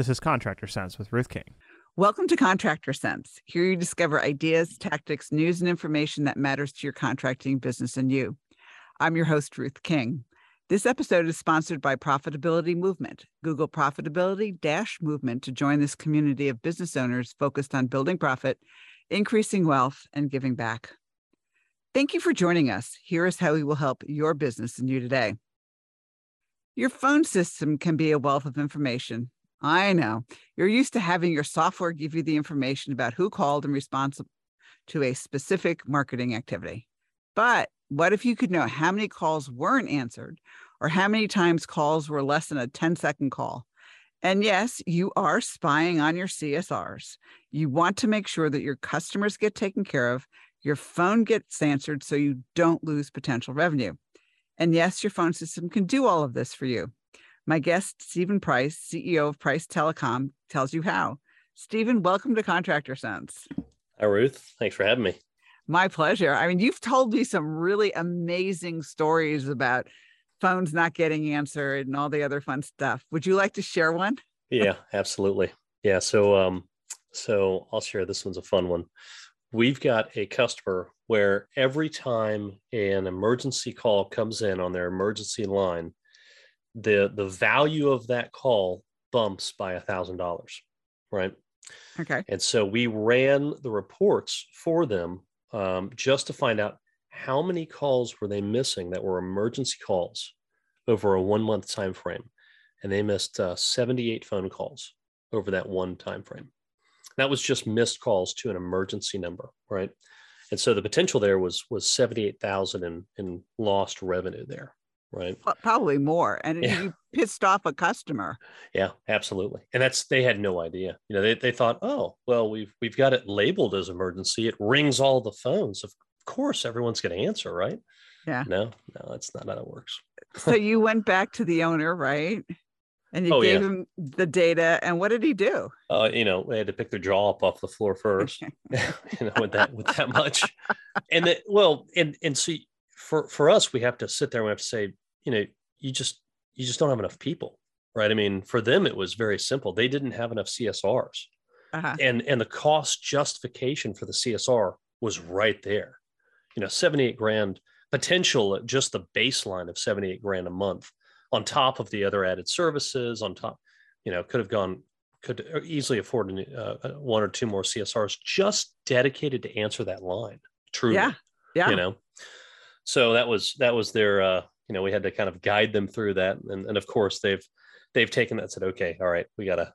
This is Contractor Sense with Ruth King. Welcome to Contractor Sense. Here you discover ideas, tactics, news, and information that matters to your contracting business and you. I'm your host, Ruth King. This episode is sponsored by Profitability Movement. Google Profitability Dash Movement to join this community of business owners focused on building profit, increasing wealth, and giving back. Thank you for joining us. Here is how we will help your business and you today. Your phone system can be a wealth of information. I know. You're used to having your software give you the information about who called in response to a specific marketing activity. But what if you could know how many calls weren't answered or how many times calls were less than a 10 second call? And yes, you are spying on your CSRs. You want to make sure that your customers get taken care of, your phone gets answered so you don't lose potential revenue. And yes, your phone system can do all of this for you. My guest, Stephen Price, CEO of Price Telecom, tells you how. Stephen, welcome to Contractor Sense. Hi, Ruth. Thanks for having me. My pleasure. I mean, you've told me some really amazing stories about phones not getting answered and all the other fun stuff. Would you like to share one? yeah, absolutely. Yeah. So, um, so I'll share. This one's a fun one. We've got a customer where every time an emergency call comes in on their emergency line, the the value of that call bumps by a thousand dollars, right? Okay. And so we ran the reports for them um, just to find out how many calls were they missing that were emergency calls over a one month time frame, and they missed uh, 78 phone calls over that one time frame. That was just missed calls to an emergency number, right? and so the potential there was was 78,000 in in lost revenue there right probably more and yeah. you pissed off a customer yeah absolutely and that's they had no idea you know they, they thought oh well we've we've got it labeled as emergency it rings all the phones of course everyone's going to answer right yeah no no that's not how it works so you went back to the owner right and you oh, gave yeah. him the data, and what did he do? Uh, you know, they had to pick their jaw up off the floor first. you know, with that with that much, and that well, and and see, for for us, we have to sit there and we have to say, you know, you just you just don't have enough people, right? I mean, for them, it was very simple. They didn't have enough CSRs, uh-huh. and and the cost justification for the CSR was right there. You know, seventy eight grand potential, at just the baseline of seventy eight grand a month on top of the other added services on top you know could have gone could easily afford uh, uh, one or two more csrs just dedicated to answer that line truly yeah yeah you know so that was that was their uh you know we had to kind of guide them through that and, and of course they've they've taken that said okay all right we gotta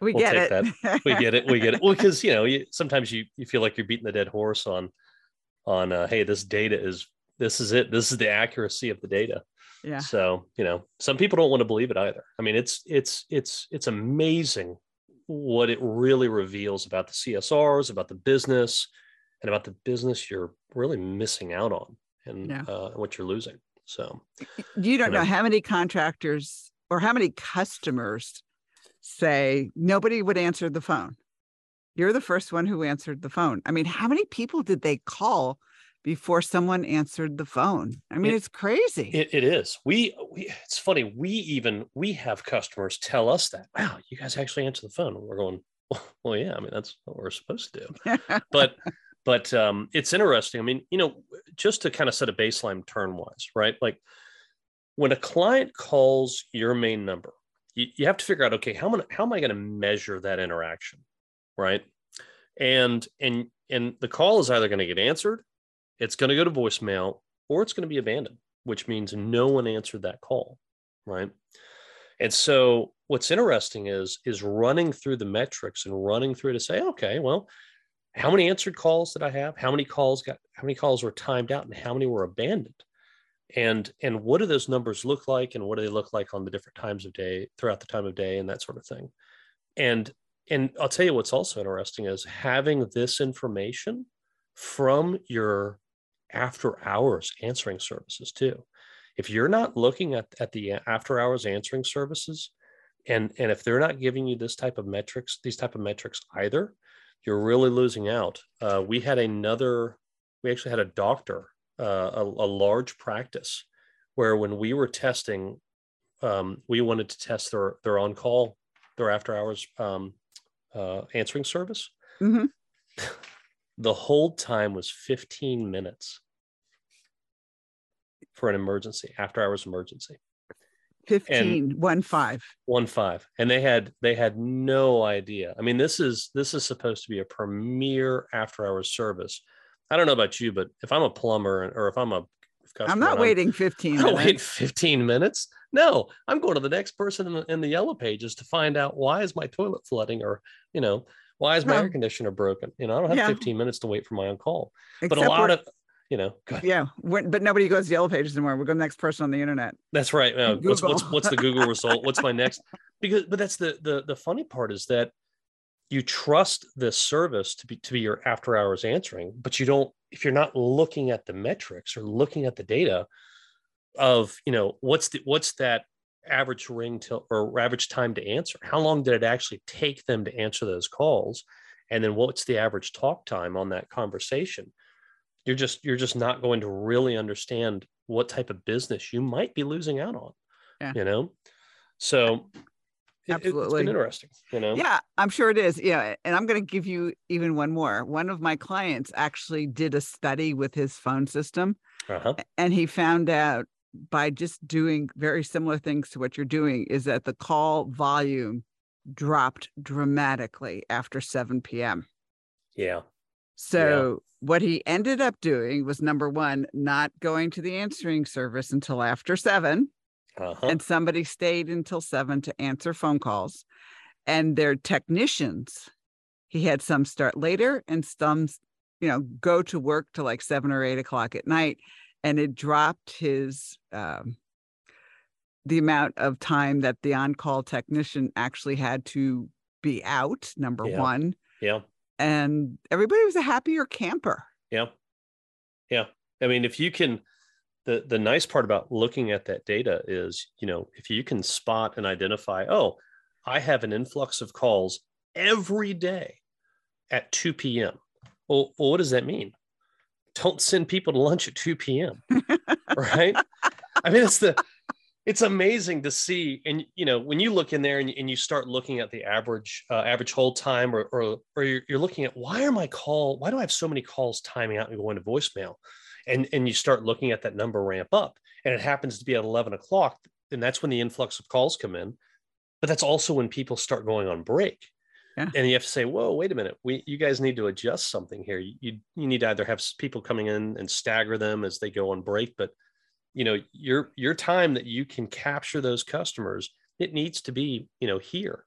we we'll get it that. we get it we get it well because you know you, sometimes you you feel like you're beating the dead horse on on uh, hey this data is this is it this is the accuracy of the data yeah. So, you know, some people don't want to believe it either. I mean, it's it's it's it's amazing what it really reveals about the CSRs, about the business, and about the business you're really missing out on and yeah. uh, what you're losing. So, you don't you know, know how many contractors or how many customers say nobody would answer the phone. You're the first one who answered the phone. I mean, how many people did they call before someone answered the phone. I mean, it, it's crazy. It, it is. We, we, it's funny. We even we have customers tell us that. Wow, you guys actually answer the phone. we're going, well, yeah. I mean, that's what we're supposed to do. but, but um, it's interesting. I mean, you know, just to kind of set a baseline turn wise, right? Like when a client calls your main number, you, you have to figure out, okay, how am I, how am I going to measure that interaction, right? And and and the call is either going to get answered it's going to go to voicemail or it's going to be abandoned, which means no one answered that call, right? And so what's interesting is is running through the metrics and running through to say, okay, well, how many answered calls did I have? How many calls got how many calls were timed out and how many were abandoned? And and what do those numbers look like and what do they look like on the different times of day throughout the time of day and that sort of thing. And and I'll tell you what's also interesting is having this information from your after hours answering services too. If you're not looking at, at the after hours answering services, and and if they're not giving you this type of metrics, these type of metrics either, you're really losing out. Uh, we had another, we actually had a doctor, uh, a, a, large practice, where when we were testing, um, we wanted to test their their on call their after hours um, uh, answering service. Mhm. the hold time was 15 minutes for an emergency, after hours emergency. 15, one five. one five and they had they had no idea i mean this is this is supposed to be a premier after hours service i don't know about you but if i'm a plumber or if i'm a customer I'm not and waiting 15 I don't wait minutes. 15 minutes no i'm going to the next person in the, in the yellow pages to find out why is my toilet flooding or you know why is my air conditioner broken you know i don't have yeah. 15 minutes to wait for my own call but a lot of you know yeah, but nobody goes to yellow pages anymore. We go to the next person on the internet. That's right. What's, what's what's the Google result? What's my next? Because but that's the the the funny part is that you trust this service to be to be your after hours answering, but you don't if you're not looking at the metrics or looking at the data of you know what's the what's that average ring to or average time to answer? How long did it actually take them to answer those calls? And then what's the average talk time on that conversation? You're just you're just not going to really understand what type of business you might be losing out on Yeah. you know so it- it, has Absolutely. interesting you know Yeah, I'm sure it is. Yeah. And I'm going to give you even one more. One of my clients actually did a study with his phone system, uh-huh. and he found out by just doing very similar things to what you're doing is that the call volume dropped dramatically after 7 p.m. yeah So what he ended up doing was number one, not going to the answering service until after seven, uh-huh. and somebody stayed until seven to answer phone calls. And their technicians, he had some start later and some, you know, go to work to like seven or eight o'clock at night, and it dropped his um, the amount of time that the on-call technician actually had to be out. Number Yeah. one, yeah and everybody was a happier camper. yeah. Yeah. I mean if you can the the nice part about looking at that data is you know if you can spot and identify oh i have an influx of calls every day at 2 p.m well, well what does that mean? Don't send people to lunch at 2 p.m right? I mean it's the it's amazing to see and you know when you look in there and, and you start looking at the average uh, average hold time or or, or you're, you're looking at why are my call why do i have so many calls timing out and going to voicemail? And and you start looking at that number ramp up and it happens to be at 11 o'clock and that's when the influx of calls come in. But that's also when people start going on break. Yeah. and you have to say whoa wait a minute. We you guys need to adjust something here. You, you you need to either have people coming in and stagger them as they go on break but you know your your time that you can capture those customers it needs to be you know here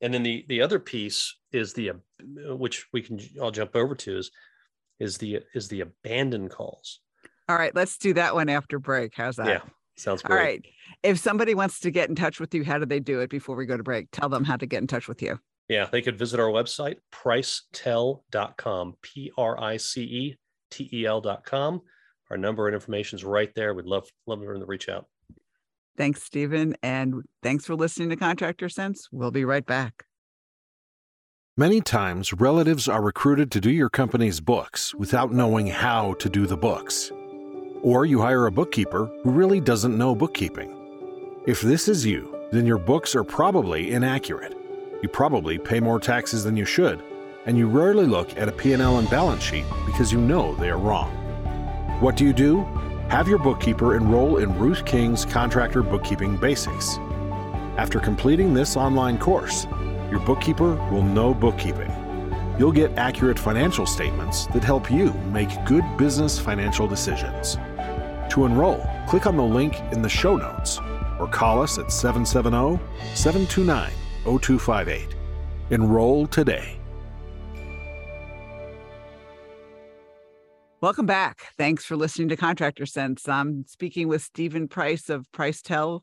and then the the other piece is the uh, which we can i'll jump over to is is the is the abandoned calls All right, let's do that one after break. How's that? yeah sounds great all right If somebody wants to get in touch with you, how do they do it before we go to break? Tell them how to get in touch with you. yeah they could visit our website pricetel.com p-r-i-c-e-t-e-l.com our number and information is right there we'd love love for them to reach out Thanks, Stephen. And thanks for listening to Contractor Sense. We'll be right back. Many times, relatives are recruited to do your company's books without knowing how to do the books. Or you hire a bookkeeper who really doesn't know bookkeeping. If this is you, then your books are probably inaccurate. You probably pay more taxes than you should, and you rarely look at a P&L and balance sheet because you know they are wrong. What do you do? Have your bookkeeper enroll in Ruth King's Contractor Bookkeeping Basics. After completing this online course, your bookkeeper will know bookkeeping. You'll get accurate financial statements that help you make good business financial decisions. To enroll, click on the link in the show notes or call us at 770 729 0258. Enroll today. Welcome back. Thanks for listening to Contractor Sense. I'm speaking with Stephen Price of PriceTel.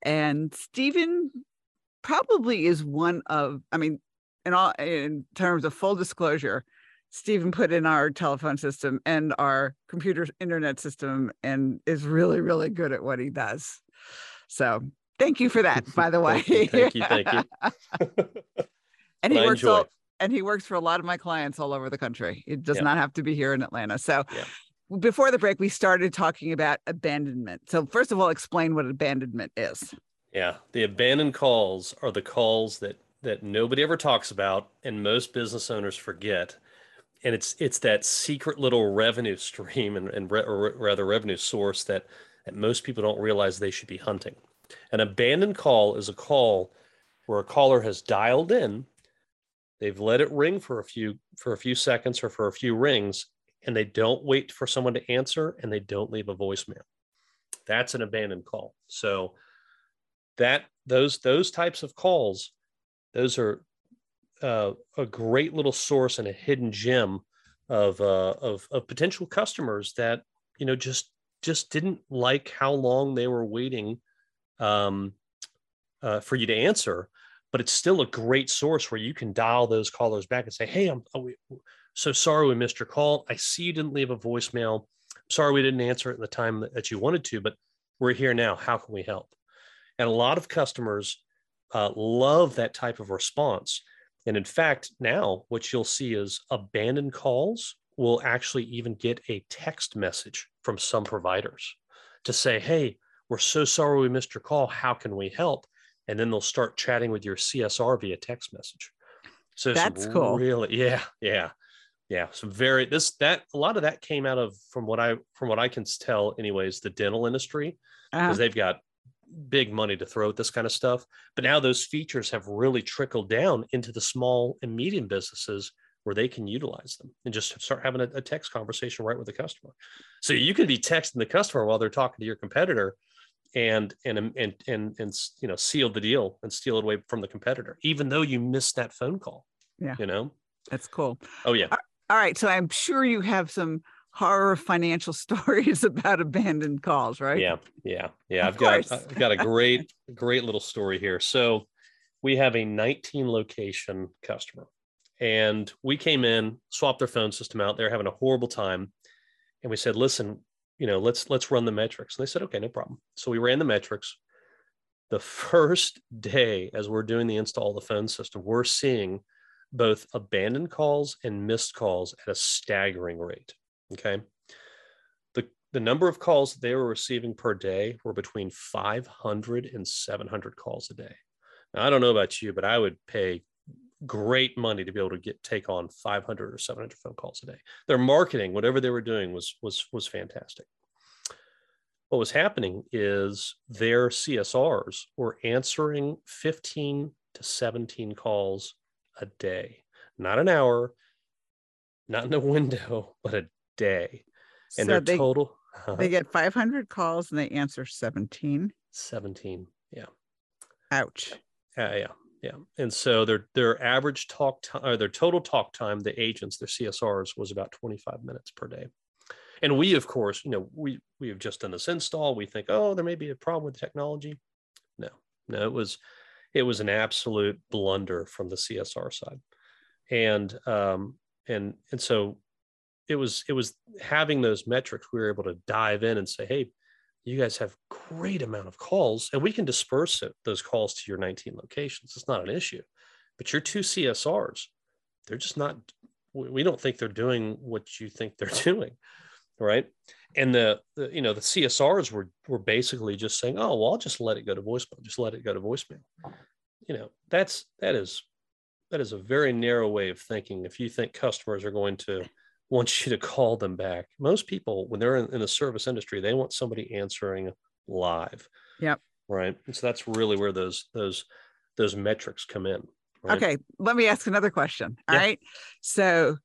And Stephen probably is one of, I mean, in all in terms of full disclosure, Stephen put in our telephone system and our computer internet system and is really, really good at what he does. So thank you for that, by the way. Thank you, thank you, thank you. and he I works enjoy all. And he works for a lot of my clients all over the country. It does Yeah. not have to be here in Atlanta. So Yeah. before the break, we started talking about abandonment. So first of all, explain what abandonment is. Yeah, the abandoned calls are the calls that that nobody ever talks about and most business owners forget. And it's it's that secret little revenue stream and, and re, or rather revenue source that that most people don't realize they should be hunting. An abandoned call is a call where a caller has dialed in, they've let it ring for a few for a few seconds or for a few rings, and they don't wait for someone to answer and they don't leave a voicemail. That's an abandoned call. So that those those types of calls those are uh, a great little source and a hidden gem of, uh, of of potential customers that you know just just didn't like how long they were waiting um, uh, for you to answer but it's still a great source where you can dial those callers back and say hey i'm oh, so sorry we missed your call i see you didn't leave a voicemail sorry we didn't answer it in the time that you wanted to but we're here now how can we help and a lot of customers uh, love that type of response. And in fact, now what you'll see is abandoned calls will actually even get a text message from some providers to say, hey, we're so sorry we missed your call. How can we help? And then they'll start chatting with your CSR via text message. So that's cool. Really, yeah, yeah, yeah. So very this that a lot of that came out of from what I from what I can tell, anyways, the dental industry because uh-huh. they've got big money to throw at this kind of stuff. But now those features have really trickled down into the small and medium businesses where they can utilize them and just start having a, a, text conversation right with the customer. So you can be texting the customer while they're talking to your competitor and and and and and you know seal the deal and steal it away from the competitor, even though you missed that phone call. Yeah. You know? That's cool. Oh yeah. All right. So I'm sure you have some horror financial stories about abandoned calls, right? Yeah, yeah, yeah. Of I've course. got I've got a great great little story here. So we have a 19 location customer, and we came in, swapped their phone system out. They're having a horrible time, and we said, "Listen, you know, let's let's run the metrics." And they said, "Okay, no problem." So we ran the metrics. The first day, as we're doing the install of the phone system, we're seeing both abandoned calls and missed calls at a staggering rate. Okay. The, the number of calls they were receiving per day were between 500 and 700 calls a day. Now, I don't know about you, but I would pay great money to be able to get take on 500 or 700 phone calls a day. Their marketing, whatever they were doing, was was was fantastic. What was happening is their CSRs were answering 15 to 17 calls a day, not an hour, not in a window, but a day. And so their they, total uh, they get 500 calls and they answer 17. 17. Yeah. Ouch. Yeah, yeah, yeah. And so their their average talk time or their total talk time, the agents, their CSRs was about 25 minutes per day. And we, of course, you know, we we have just done this install. We think, oh, there may be a problem with the technology. No, no, it was it was an absolute blunder from the CSR side. And um and and so it was it was having those metrics we were able to dive in and say hey you guys have great amount of calls and we can disperse it, those calls to your 19 locations. It's not an issue. But your two csrs they're just not we don't think they're doing what you think they're doing right? And the, the you know the csrs were were basically just saying oh well i'll just let it go to voicemail just let it go to voicemail. You know that's that is that is a very narrow way of thinking. If you think customers are going to wants you to call them back. Most people, when they're in, in the service industry, they want somebody answering live. Yep. Right. And so that's really where those those those metrics come in. Right? Okay. Let me ask another question. All yeah. right. So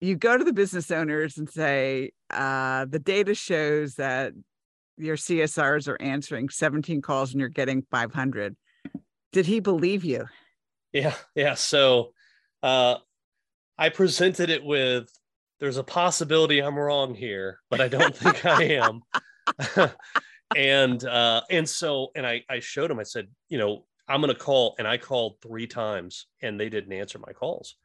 you go to the business owners and say, uh, the data shows that your CSRs are answering 17 calls and you're getting 500. Did he believe you? Yeah. Yeah. So uh, I presented it with there's a possibility I'm wrong here, but I don't think I am. and uh, and so and I I showed him. I said, you know, I'm going to call, and I called three times, and they didn't answer my calls.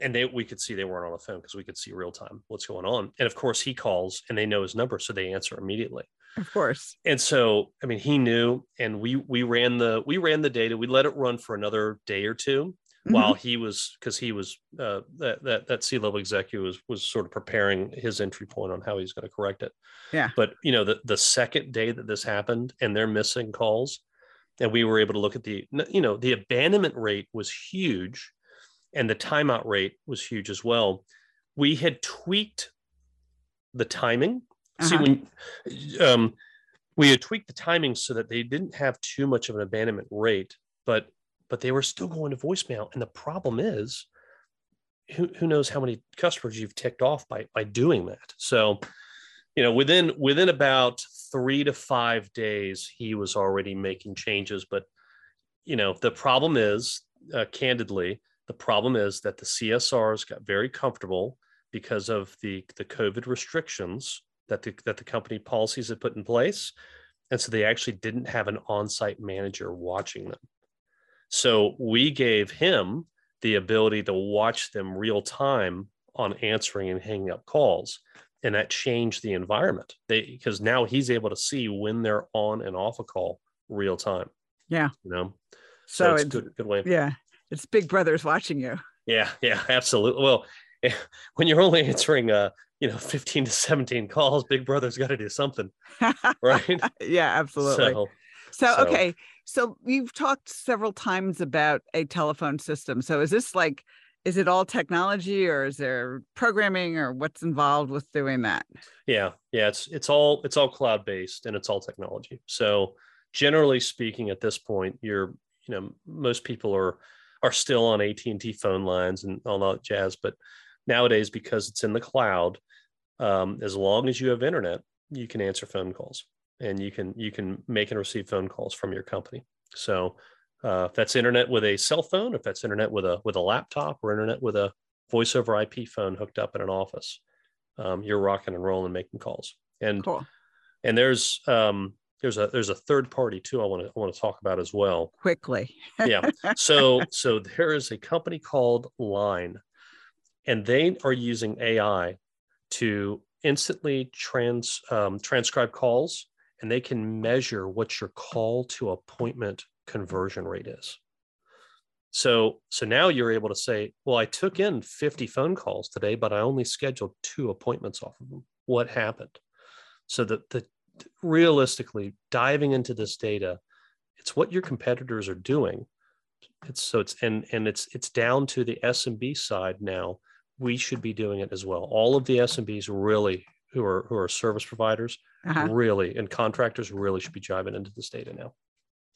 And they we could see they weren't on the phone because we could see real time what's going on. And of course, he calls, and they know his number, so they answer immediately. Of course. And so, I mean, he knew, and we we ran the we ran the data. We let it run for another day or two, mm-hmm. while he was because he was uh, that that that C level executive was was sort of preparing his entry point on how he's going to correct it. Yeah. But you know the the second day that this happened and they're missing calls, and we were able to look at the you know the abandonment rate was huge and the timeout rate was huge as well we had tweaked the timing see Uh-huh. when um, we had tweaked the timing so that they didn't have too much of an abandonment rate but but they were still going to voicemail. And the problem is who, who knows how many customers you've ticked off by by doing that. So you know within within about three to five days he was already making changes. But you know the problem is uh, candidly the problem is that the csrs got very comfortable because of the the covid restrictions that the that the company policies had put in place. And so they actually didn't have an on-site manager watching them so we gave him the ability to watch them real time on answering and hanging up calls and that changed the environment they because now he's able to see when they're on and off a call real time Yeah. you know So, so, it's, it's, good good way yeah, it's Big Brother's watching you. yeah yeah absolutely well when you're only answering uh you know 15 to 17 calls big brother's got to do something right yeah, absolutely. so So, So- okay. So you've talked several times about a telephone system. So is this like, is it all technology or is there programming or what's involved with doing that? yeah yeah it's it's all it's all cloud based and it's all technology so generally speaking at this point you're you know most people are are still on AT&T phone lines and all that jazz but nowadays because it's in the cloud um, as long as you have internet you can answer phone calls and you can you can make and receive phone calls from your company so uh, if that's internet with a cell phone if that's internet with a with a laptop or internet with a voice over ip phone hooked up in an office um, you're rocking and rolling making calls and Cool. and there's um there's a there's a third party too i want to i want to talk about as well Quickly. yeah so so there is a company called line and they are using ai to instantly trans um, transcribe calls and they can measure what your call to appointment conversion rate is. So so now you're able to say well i took in 50 phone calls today but i only scheduled two appointments off of them. What happened? So that the realistically diving into this data it's what your competitors are doing. It's so it's and and it's it's down to the smb side now. We should be doing it as well. All of the smbs really who are who are service providers Uh-huh. really and contractors really should be driving into this data now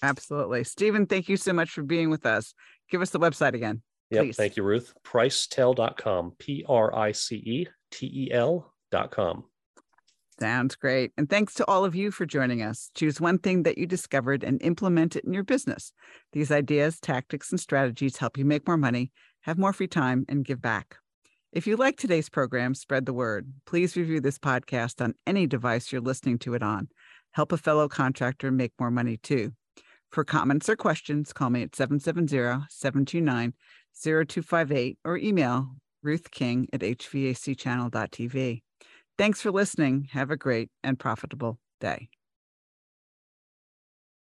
Absolutely. Stephen, thank you so much for being with us. Give us the website again. yep Please. thank you ruth pricetel.com p-r-i-c-e-t-e-l dot com Sounds great. And thanks to all of you for joining us. Choose one thing that you discovered and implement it in your business. These ideas, tactics, and strategies help you make more money, have more free time, and give back. If you like today's program, spread the word. Please review this podcast on any device you're listening to it on. Help a fellow contractor make more money too. For comments or questions, call me at 770 729 0258 or email Ruth King at hvacchannel.tv. Thanks for listening. Have a great and profitable day.